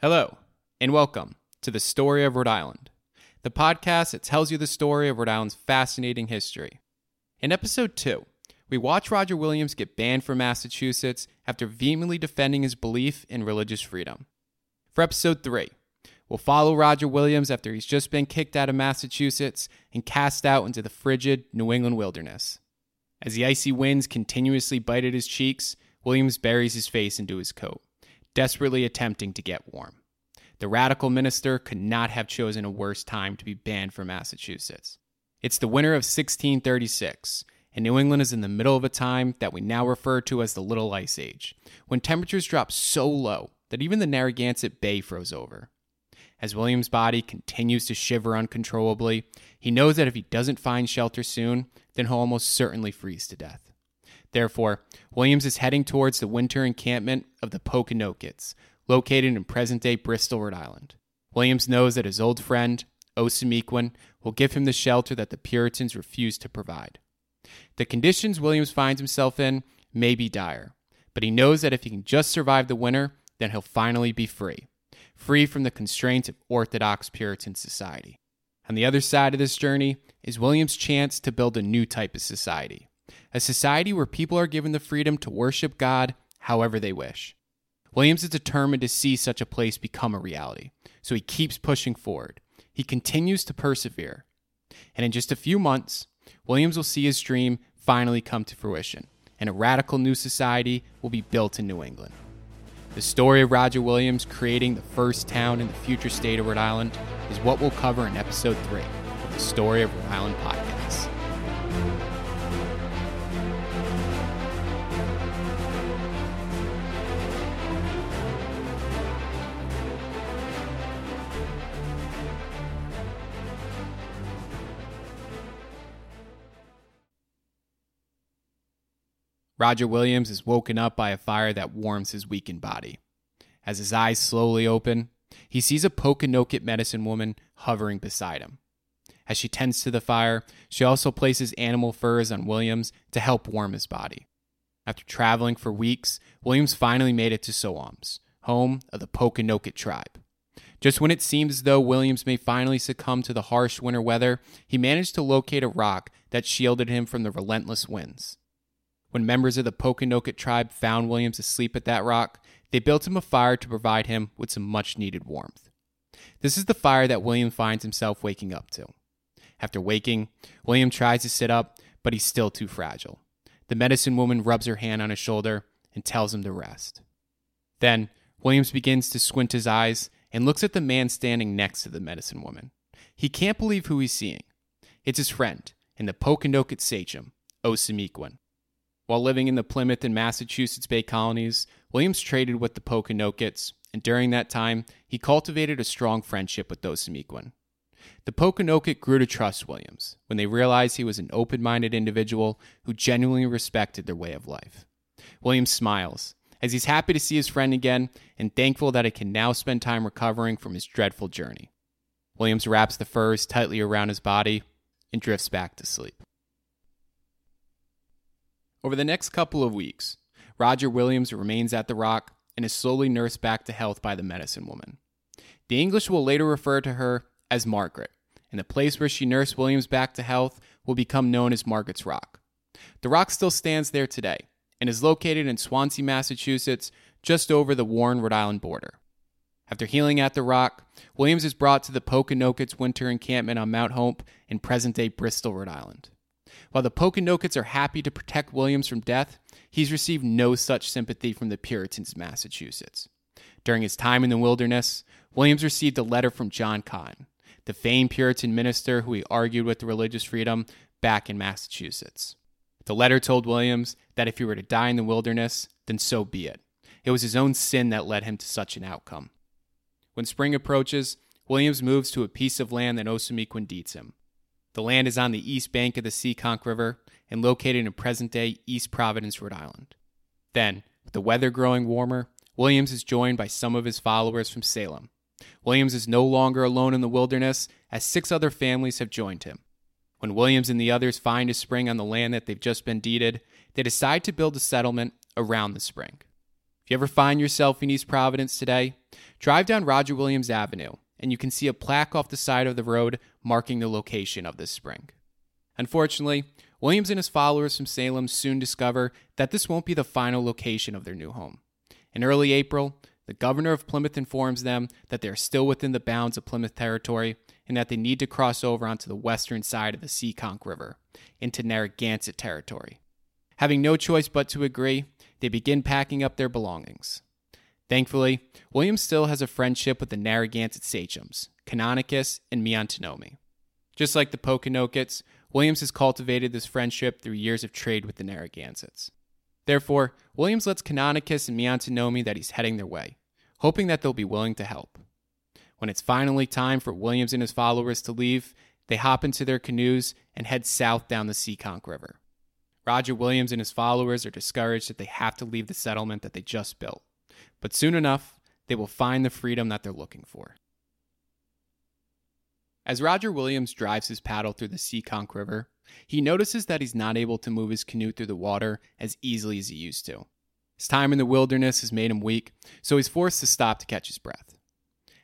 Hello, and welcome to the Story of Rhode Island, the podcast that tells you the story of Rhode Island's fascinating history. In episode 2, we watch Roger Williams get banned from Massachusetts after vehemently defending his belief in religious freedom. For episode 3, we'll follow Roger Williams after he's just been kicked out of Massachusetts and cast out into the frigid New England wilderness. As the icy winds continuously bite at his cheeks, Williams buries his face into his coat, desperately attempting to get warm. The radical minister could not have chosen a worse time to be banned from Massachusetts. It's the winter of 1636, and New England is in the middle of a time that we now refer to as the Little Ice Age, when temperatures dropped so low that even the Narragansett Bay froze over. As William's body continues to shiver uncontrollably, he knows that if he doesn't find shelter soon, then he'll almost certainly freeze to death. Therefore, Williams is heading towards the winter encampment of the Pokanokets, located in present day Bristol, Rhode Island. Williams knows that his old friend, Osamequin, will give him the shelter that the Puritans refused to provide. The conditions Williams finds himself in may be dire, but he knows that if he can just survive the winter, then he'll finally be free free from the constraints of Orthodox Puritan society. On the other side of this journey is William's chance to build a new type of society, a society where people are given the freedom to worship God however they wish. Williams is determined to see such a place become a reality, so he keeps pushing forward. He continues to persevere. And in just a few months, Williams will see his dream finally come to fruition, and a radical new society will be built in New England. The story of Roger Williams creating the first town in the future state of Rhode Island is what we'll cover in episode 3 of the Story of Rhode Island podcast. Roger Williams is woken up by a fire that warms his weakened body. As his eyes slowly open, he sees a Pokanoket medicine woman hovering beside him. As she tends to the fire, she also places animal furs on Williams to help warm his body. After traveling for weeks, Williams finally made it to Sowams, home of the Pokanoket tribe. Just when it seemed as though Williams may finally succumb to the harsh winter weather, he managed to locate a rock that shielded him from the relentless winds. When members of the Pokanoket tribe found Williams asleep at that rock, they built him a fire to provide him with some much needed warmth. This is the fire that William finds himself waking up to. After waking, William tries to sit up, but he's still too fragile. The medicine woman rubs her hand on his shoulder and tells him to rest. Then, Williams begins to squint his eyes and looks at the man standing next to the medicine woman. He can't believe who he's seeing. It's his friend and the Pokanoket sachem, Osamequin. While living in the Plymouth and Massachusetts Bay colonies, Williams traded with the Pokanokets, and during that time, he cultivated a strong friendship with those Osamequin. The Pokanoket grew to trust Williams when they realized he was an open minded individual who genuinely respected their way of life. Williams smiles as he's happy to see his friend again and thankful that he can now spend time recovering from his dreadful journey. Williams wraps the furs tightly around his body and drifts back to sleep. Over the next couple of weeks, Roger Williams remains at the Rock and is slowly nursed back to health by the medicine woman. The English will later refer to her as Margaret, and the place where she nursed Williams back to health will become known as Margaret's Rock. The rock still stands there today and is located in Swansea, Massachusetts, just over the Warren, Rhode Island border. After healing at the rock, Williams is brought to the Pokanokets winter encampment on Mount Hope in present day Bristol, Rhode Island. While the Pokanokets are happy to protect Williams from death, he's received no such sympathy from the Puritans of Massachusetts. During his time in the wilderness, Williams received a letter from John Cotton, the famed Puritan minister who he argued with the religious freedom back in Massachusetts. The letter told Williams that if he were to die in the wilderness, then so be it. It was his own sin that led him to such an outcome. When spring approaches, Williams moves to a piece of land that Osamequin deeds him. The land is on the east bank of the Seekonk River and located in present day East Providence, Rhode Island. Then, with the weather growing warmer, Williams is joined by some of his followers from Salem. Williams is no longer alone in the wilderness, as six other families have joined him. When Williams and the others find a spring on the land that they've just been deeded, they decide to build a settlement around the spring. If you ever find yourself in East Providence today, Drive down Roger Williams Avenue, and you can see a plaque off the side of the road marking the location of this spring. Unfortunately, Williams and his followers from Salem soon discover that this won't be the final location of their new home. In early April, the governor of Plymouth informs them that they are still within the bounds of Plymouth territory and that they need to cross over onto the western side of the Seekonk River into Narragansett territory. Having no choice but to agree, they begin packing up their belongings. Thankfully, William still has a friendship with the Narragansett sachems, Canonicus and Miantonomi. Just like the Pokanokets, Williams has cultivated this friendship through years of trade with the Narragansetts. Therefore, Williams lets Canonicus and Miantonomi that he's heading their way, hoping that they'll be willing to help. When it's finally time for Williams and his followers to leave, they hop into their canoes and head south down the Seekonk River. Roger Williams and his followers are discouraged that they have to leave the settlement that they just built, but soon enough, they will find the freedom that they're looking for. As Roger Williams drives his paddle through the Seekonk River, he notices that he's not able to move his canoe through the water as easily as he used to. His time in the wilderness has made him weak, so he's forced to stop to catch his breath.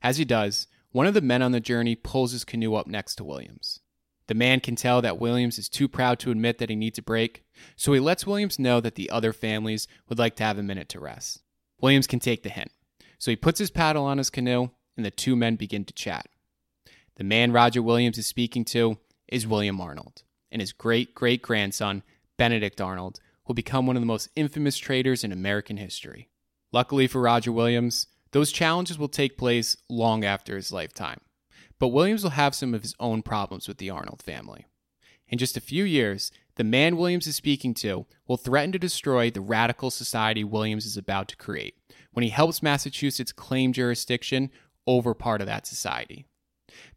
As he does, one of the men on the journey pulls his canoe up next to Williams. The man can tell that Williams is too proud to admit that he needs a break, so he lets Williams know that the other families would like to have a minute to rest. Williams can take the hint, so he puts his paddle on his canoe and the two men begin to chat. The man Roger Williams is speaking to is William Arnold, and his great great grandson, Benedict Arnold, will become one of the most infamous traders in American history. Luckily for Roger Williams, those challenges will take place long after his lifetime. But Williams will have some of his own problems with the Arnold family. In just a few years, the man Williams is speaking to will threaten to destroy the radical society Williams is about to create when he helps Massachusetts claim jurisdiction over part of that society.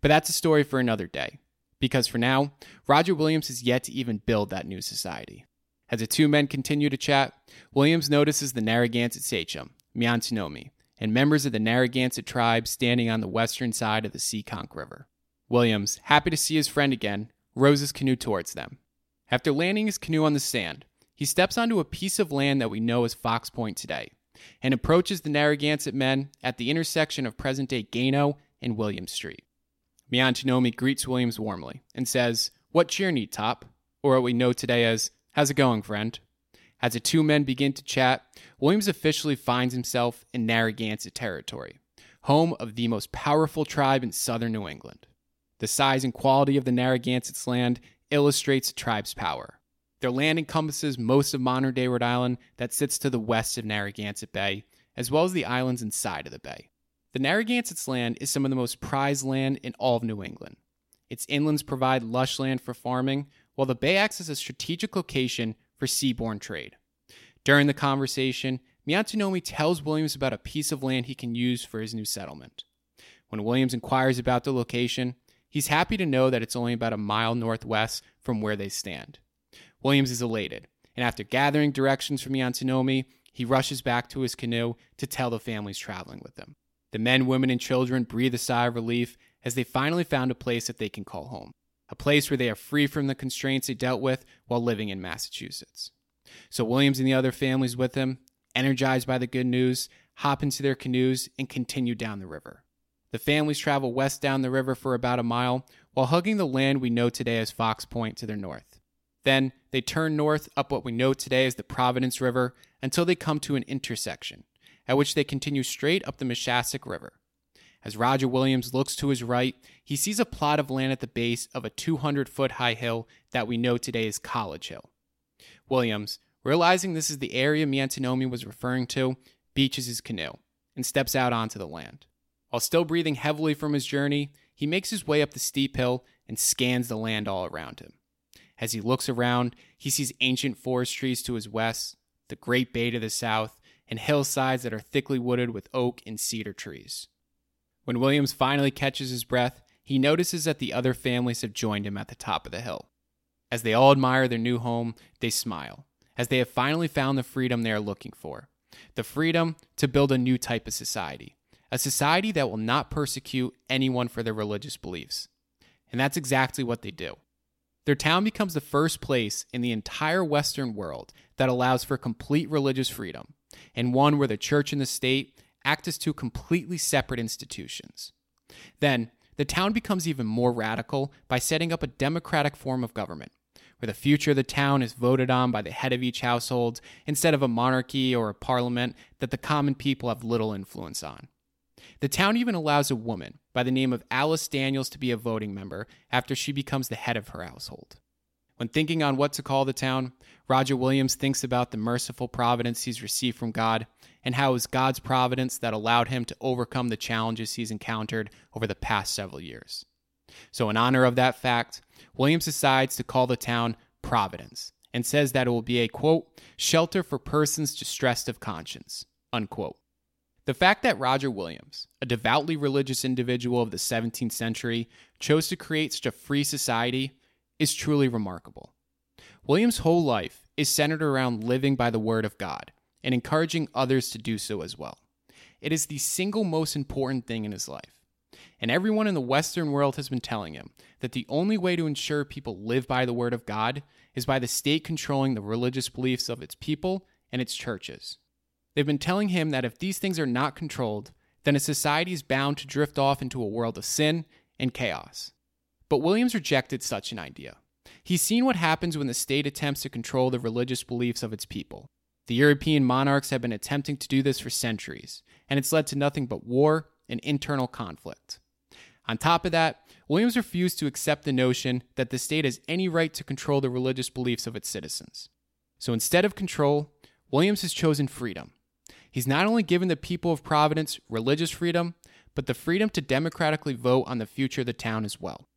But that's a story for another day, because for now, Roger Williams has yet to even build that new society. As the two men continue to chat, Williams notices the Narragansett sachem, Miantonomi, and members of the Narragansett tribe standing on the western side of the Seekonk River. Williams, happy to see his friend again, rows his canoe towards them. After landing his canoe on the sand, he steps onto a piece of land that we know as Fox Point today and approaches the Narragansett men at the intersection of present day Gano and William Street. Miantonomi greets Williams warmly and says, What cheer Netop? Or what we know today as, How's it going, friend? As the two men begin to chat, Williams officially finds himself in Narragansett territory, home of the most powerful tribe in southern New England. The size and quality of the Narragansett's land illustrates the tribe's power. Their land encompasses most of modern day Rhode Island that sits to the west of Narragansett Bay, as well as the islands inside of the bay. The Narragansett's land is some of the most prized land in all of New England. Its inlands provide lush land for farming, while the bay acts as a strategic location for seaborne trade. During the conversation, Miantonomi tells Williams about a piece of land he can use for his new settlement. When Williams inquires about the location, he's happy to know that it's only about a mile northwest from where they stand. Williams is elated, and after gathering directions from Miantonomi, he rushes back to his canoe to tell the families traveling with him. The men, women, and children breathe a sigh of relief as they finally found a place that they can call home, a place where they are free from the constraints they dealt with while living in Massachusetts. So Williams and the other families with him, energized by the good news, hop into their canoes and continue down the river. The families travel west down the river for about a mile while hugging the land we know today as Fox Point to their north. Then they turn north up what we know today as the Providence River until they come to an intersection at which they continue straight up the Moshassuck River. As Roger Williams looks to his right, he sees a plot of land at the base of a 200 foot high hill that we know today as College Hill. Williams, realizing this is the area Miantonomi was referring to, beaches his canoe and steps out onto the land. While still breathing heavily from his journey, he makes his way up the steep hill and scans the land all around him. As he looks around, he sees ancient forest trees to his west, the Great Bay to the south, and hillsides that are thickly wooded with oak and cedar trees. When Williams finally catches his breath, he notices that the other families have joined him at the top of the hill. As they all admire their new home, they smile, as they have finally found the freedom they are looking for the freedom to build a new type of society, a society that will not persecute anyone for their religious beliefs. And that's exactly what they do. Their town becomes the first place in the entire Western world that allows for complete religious freedom, and one where the church and the state act as two completely separate institutions. Then, the town becomes even more radical by setting up a democratic form of government, where the future of the town is voted on by the head of each household instead of a monarchy or a parliament that the common people have little influence on. The town even allows a woman by the name of Alice Daniels to be a voting member after she becomes the head of her household. When thinking on what to call the town, Roger Williams thinks about the merciful providence he's received from God and how it was God's providence that allowed him to overcome the challenges he's encountered over the past several years. So, in honor of that fact, Williams decides to call the town Providence and says that it will be a quote, shelter for persons distressed of conscience, unquote. The fact that Roger Williams, a devoutly religious individual of the 17th century, chose to create such a free society is truly remarkable. Williams' whole life is centered around living by the Word of God and encouraging others to do so as well. It is the single most important thing in his life. And everyone in the Western world has been telling him that the only way to ensure people live by the Word of God is by the state controlling the religious beliefs of its people and its churches. They've been telling him that if these things are not controlled, then a society is bound to drift off into a world of sin and chaos. But Williams rejected such an idea. He's seen what happens when the state attempts to control the religious beliefs of its people. The European monarchs have been attempting to do this for centuries, and it's led to nothing but war and internal conflict. On top of that, Williams refused to accept the notion that the state has any right to control the religious beliefs of its citizens. So instead of control, Williams has chosen freedom. He's not only given the people of Providence religious freedom, but the freedom to democratically vote on the future of the town as well.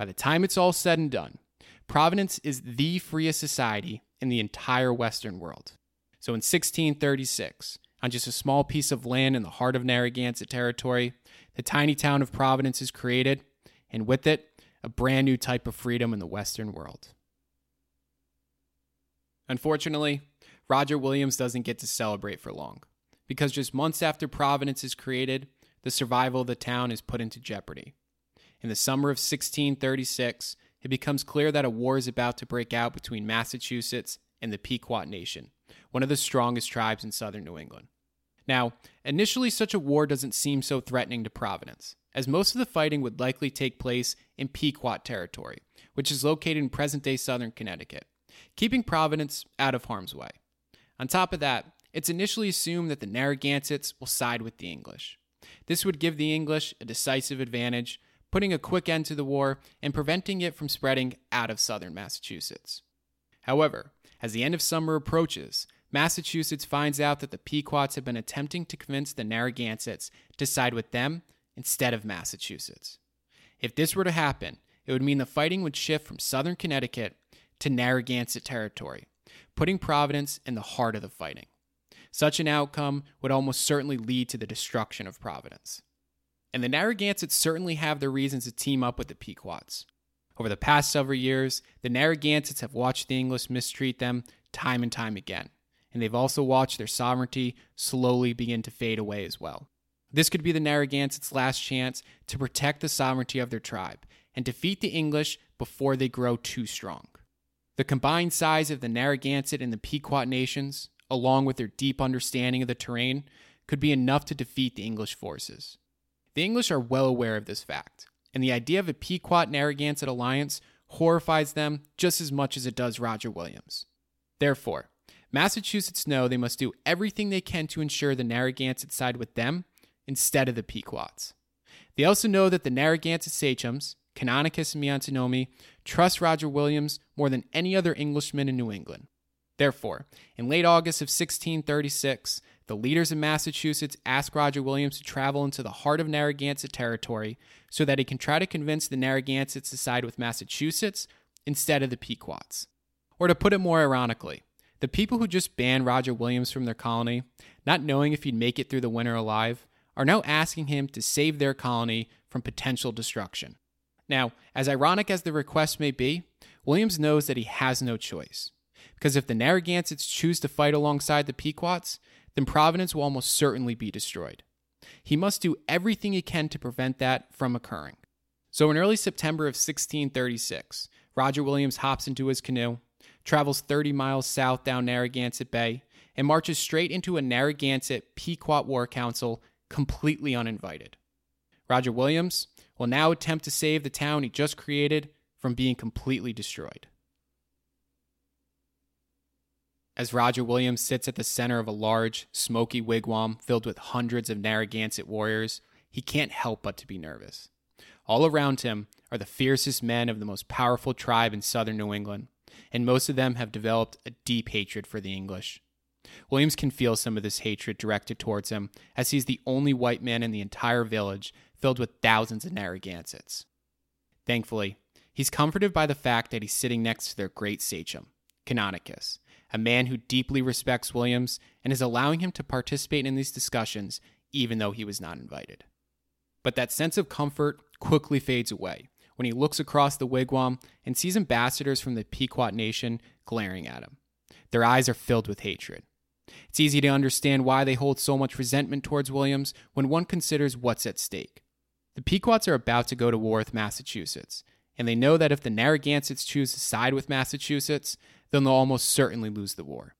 By the time it's all said and done, Providence is the freest society in the entire Western world. So in 1636, on just a small piece of land in the heart of Narragansett territory, the tiny town of Providence is created, and with it, a brand new type of freedom in the Western world. Unfortunately, Roger Williams doesn't get to celebrate for long, because just months after Providence is created, the survival of the town is put into jeopardy. In the summer of 1636, it becomes clear that a war is about to break out between Massachusetts and the Pequot Nation, one of the strongest tribes in southern New England. Now, initially, such a war doesn't seem so threatening to Providence, as most of the fighting would likely take place in Pequot territory, which is located in present day southern Connecticut, keeping Providence out of harm's way. On top of that, it's initially assumed that the Narragansetts will side with the English. This would give the English a decisive advantage putting a quick end to the war and preventing it from spreading out of southern Massachusetts. However, as the end of summer approaches, Massachusetts finds out that the Pequots have been attempting to convince the Narragansetts to side with them instead of Massachusetts. If this were to happen, it would mean the fighting would shift from southern Connecticut to Narragansett territory, putting Providence in the heart of the fighting. Such an outcome would almost certainly lead to the destruction of Providence. And the Narragansetts certainly have their reasons to team up with the Pequots. Over the past several years, the Narragansetts have watched the English mistreat them time and time again, and they've also watched their sovereignty slowly begin to fade away as well. This could be the Narragansetts' last chance to protect the sovereignty of their tribe and defeat the English before they grow too strong. The combined size of the Narragansett and the Pequot nations, along with their deep understanding of the terrain, could be enough to defeat the English forces. The English are well aware of this fact, and the idea of a Pequot Narragansett alliance horrifies them just as much as it does Roger Williams. Therefore, Massachusetts know they must do everything they can to ensure the Narragansett side with them instead of the Pequots. They also know that the Narragansett sachems, Canonicus and Miantonomi, trust Roger Williams more than any other Englishman in New England. Therefore, in late August of 1636, the leaders in Massachusetts ask Roger Williams to travel into the heart of Narragansett territory so that he can try to convince the Narragansetts to side with Massachusetts instead of the Pequots. Or to put it more ironically, the people who just banned Roger Williams from their colony, not knowing if he'd make it through the winter alive, are now asking him to save their colony from potential destruction. Now, as ironic as the request may be, Williams knows that he has no choice. Because if the Narragansetts choose to fight alongside the Pequots, then Providence will almost certainly be destroyed. He must do everything he can to prevent that from occurring. So, in early September of 1636, Roger Williams hops into his canoe, travels 30 miles south down Narragansett Bay, and marches straight into a Narragansett Pequot War Council completely uninvited. Roger Williams will now attempt to save the town he just created from being completely destroyed. As Roger Williams sits at the center of a large, smoky wigwam filled with hundreds of Narragansett warriors, he can't help but to be nervous. All around him are the fiercest men of the most powerful tribe in southern New England, and most of them have developed a deep hatred for the English. Williams can feel some of this hatred directed towards him, as he's the only white man in the entire village filled with thousands of Narragansetts. Thankfully, he's comforted by the fact that he's sitting next to their great sachem, Canonicus, a man who deeply respects Williams and is allowing him to participate in these discussions even though he was not invited. But that sense of comfort quickly fades away when he looks across the wigwam and sees ambassadors from the Pequot Nation glaring at him. Their eyes are filled with hatred. It's easy to understand why they hold so much resentment towards Williams when one considers what's at stake. The Pequots are about to go to war with Massachusetts, and they know that if the Narragansetts choose to side with Massachusetts, then they'll almost certainly lose the war.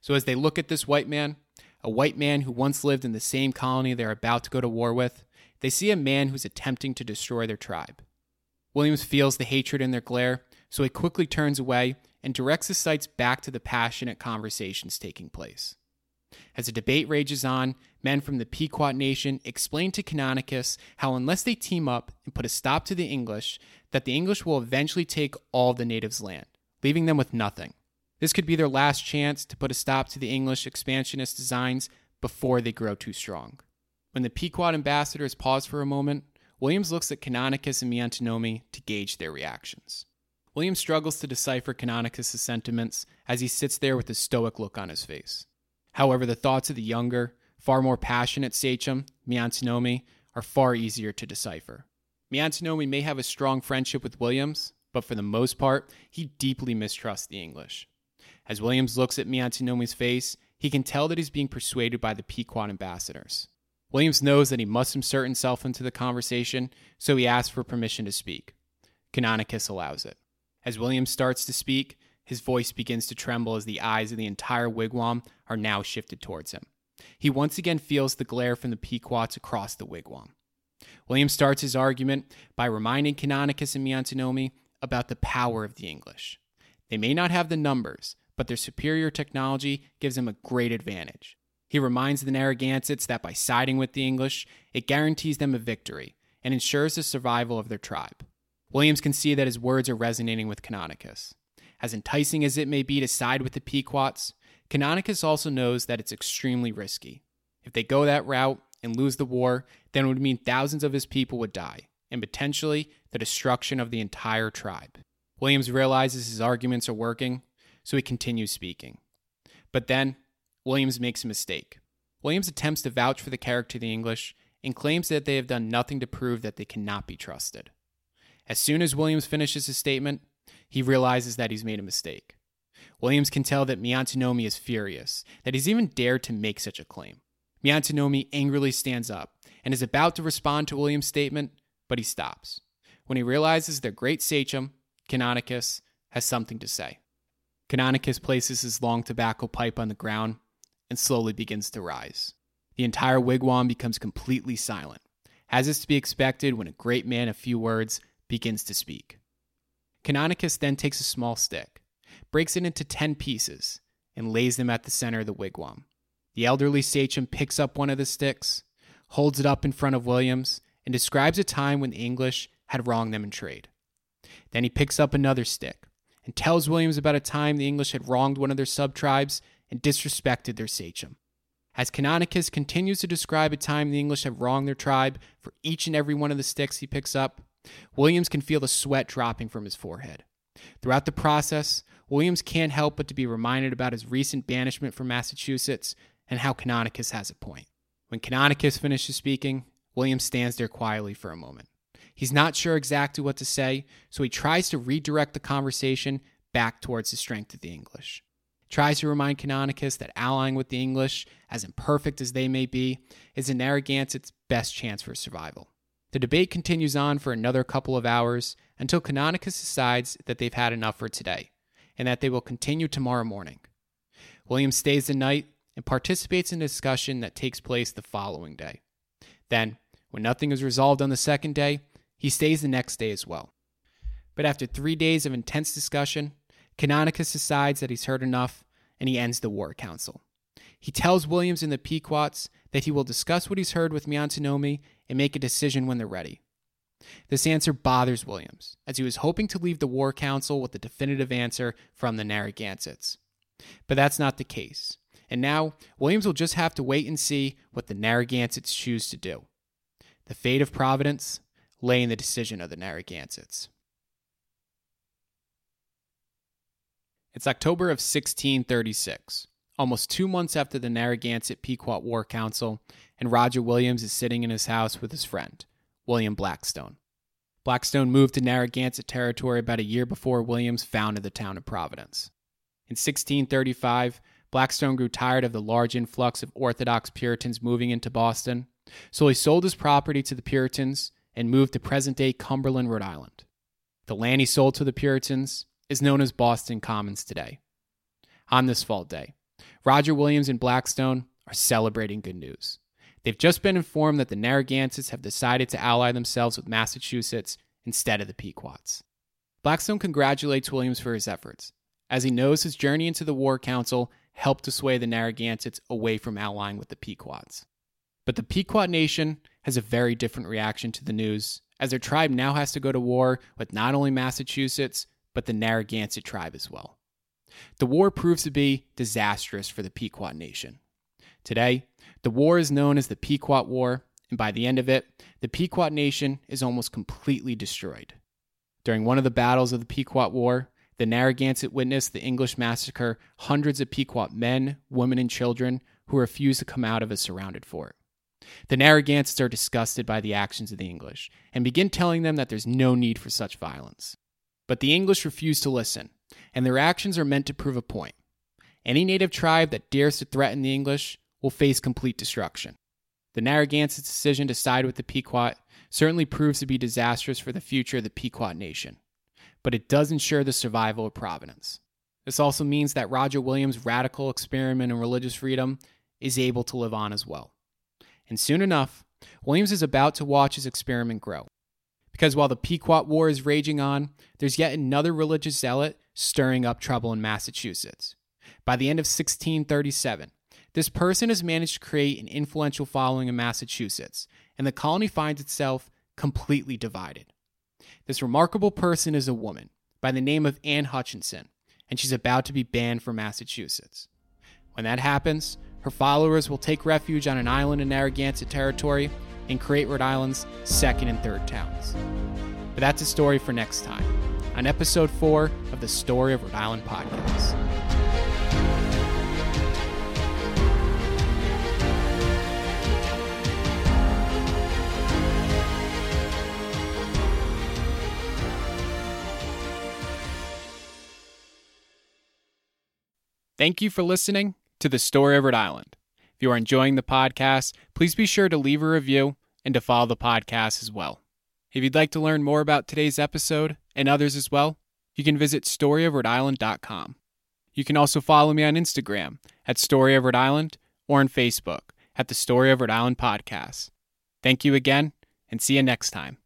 So as they look at this white man, a white man who once lived in the same colony they're about to go to war with, they see a man who's attempting to destroy their tribe. Williams feels the hatred in their glare, so he quickly turns away and directs his sights back to the passionate conversations taking place. As the debate rages on, men from the Pequot Nation explain to Canonicus how, unless they team up and put a stop to the English, that the English will eventually take all the natives' land, leaving them with nothing. This could be their last chance to put a stop to the English expansionist designs before they grow too strong. When the Pequot ambassadors pause for a moment, Williams looks at Canonicus and Miantonomi to gauge their reactions. Williams struggles to decipher Canonicus' sentiments as he sits there with a stoic look on his face. However, the thoughts of the younger, far more passionate sachem, Miantonomi, are far easier to decipher. Miantonomi may have a strong friendship with Williams, but for the most part, he deeply mistrusts the English. As Williams looks at Miantonomi's face, he can tell that he's being persuaded by the Pequot ambassadors. Williams knows that he must insert himself into the conversation, so he asks for permission to speak. Canonicus allows it. As Williams starts to speak, his voice begins to tremble as the eyes of the entire wigwam are now shifted towards him. He once again feels the glare from the Pequots across the wigwam. Williams starts his argument by reminding Canonicus and Miantonomi about the power of the English. They may not have the numbers, but their superior technology gives them a great advantage. He reminds the Narragansetts that by siding with the English, it guarantees them a victory and ensures the survival of their tribe. Williams can see that his words are resonating with Canonicus. As enticing as it may be to side with the Pequots, Canonicus also knows that it's extremely risky. If they go that route and lose the war, then it would mean thousands of his people would die, and potentially the destruction of the entire tribe. Williams realizes his arguments are working, so he continues speaking. But then, Williams makes a mistake. Williams attempts to vouch for the character of the English and claims that they have done nothing to prove that they cannot be trusted. As soon as Williams finishes his statement, he realizes that he's made a mistake. Williams can tell that Miantonomi is furious, that he's even dared to make such a claim. Miantonomi angrily stands up and is about to respond to Williams' statement, but he stops when he realizes their great sachem, Canonicus, has something to say. Canonicus places his long tobacco pipe on the ground and slowly begins to rise. The entire wigwam becomes completely silent, as is to be expected when a great man of few words begins to speak. Canonicus then takes a small stick, breaks it into ten pieces, and lays them at the center of the wigwam. The elderly sachem picks up one of the sticks, holds it up in front of Williams, and describes a time when the English had wronged them in trade. Then he picks up another stick and tells Williams about a time the English had wronged one of their sub tribes and disrespected their sachem. As Canonicus continues to describe a time the English have wronged their tribe for each and every one of the sticks he picks up, Williams can feel the sweat dropping from his forehead. Throughout the process, Williams can't help but to be reminded about his recent banishment from Massachusetts and how Canonicus has a point. When Canonicus finishes speaking, Williams stands there quietly for a moment. He's not sure exactly what to say, so he tries to redirect the conversation back towards the strength of the English tries to remind Canonicus that allying with the English, as imperfect as they may be, is in Narragansett's best chance for survival. The debate continues on for another couple of hours until Canonicus decides that they've had enough for today and that they will continue tomorrow morning. William stays the night and participates in a discussion that takes place the following day. Then, when nothing is resolved on the second day, he stays the next day as well. But after three days of intense discussion, Canonicus decides that he's heard enough and he ends the war council. He tells Williams and the Pequots that he will discuss what he's heard with Miantonomi and make a decision when they're ready. This answer bothers Williams, as he was hoping to leave the War Council with a definitive answer from the Narragansetts. But that's not the case, and now Williams will just have to wait and see what the Narragansetts choose to do. The fate of Providence lay in the decision of the Narragansetts. It's October of 1636, almost two months after the Narragansett Pequot War Council, and Roger Williams is sitting in his house with his friend, William Blackstone. Blackstone moved to Narragansett territory about a year before Williams founded the town of Providence. In 1635, Blackstone grew tired of the large influx of Orthodox Puritans moving into Boston, so he sold his property to the Puritans and moved to present day Cumberland, Rhode Island. The land he sold to the Puritans is known as Boston Commons today. On this fall day, Roger Williams and Blackstone are celebrating good news. They've just been informed that the Narragansetts have decided to ally themselves with Massachusetts instead of the Pequots. Blackstone congratulates Williams for his efforts, as he knows his journey into the War Council helped to sway the Narragansetts away from allying with the Pequots. But the Pequot Nation has a very different reaction to the news, as their tribe now has to go to war with not only Massachusetts, but the Narragansett tribe as well. The war proves to be disastrous for the Pequot Nation. Today, the war is known as the Pequot War, and by the end of it, the Pequot Nation is almost completely destroyed. During one of the battles of the Pequot War, the Narragansett witnessed the English massacre hundreds of Pequot men, women, and children who refused to come out of a surrounded fort. The Narragansetts are disgusted by the actions of the English and begin telling them that there's no need for such violence. But the English refuse to listen, and their actions are meant to prove a point. Any native tribe that dares to threaten the English will face complete destruction. The Narragansett's decision to side with the Pequot certainly proves to be disastrous for the future of the Pequot Nation, but it does ensure the survival of Providence. This also means that Roger Williams' radical experiment in religious freedom is able to live on as well. And soon enough, Williams is about to watch his experiment grow. Because while the Pequot War is raging on, there's yet another religious zealot stirring up trouble in Massachusetts. By the end of 1637, this person has managed to create an influential following in Massachusetts, and the colony finds itself completely divided. This remarkable person is a woman by the name of Anne Hutchinson, and she's about to be banned from Massachusetts. When that happens, her followers will take refuge on an island in Narragansett territory and create Rhode Island's second and third towns. But that's a story for next time on episode 4 of the Story of Rhode Island podcast. Thank you for listening to the Story of Rhode Island. If you are enjoying the podcast, please be sure to leave a review and to follow the podcast as well. If you'd like to learn more about today's episode and others as well, you can visit storyofrhodeisland.com. You can also follow me on Instagram at Story of Rhode Island or on Facebook at the Story of Rhode Island Podcast. Thank you again, and see you next time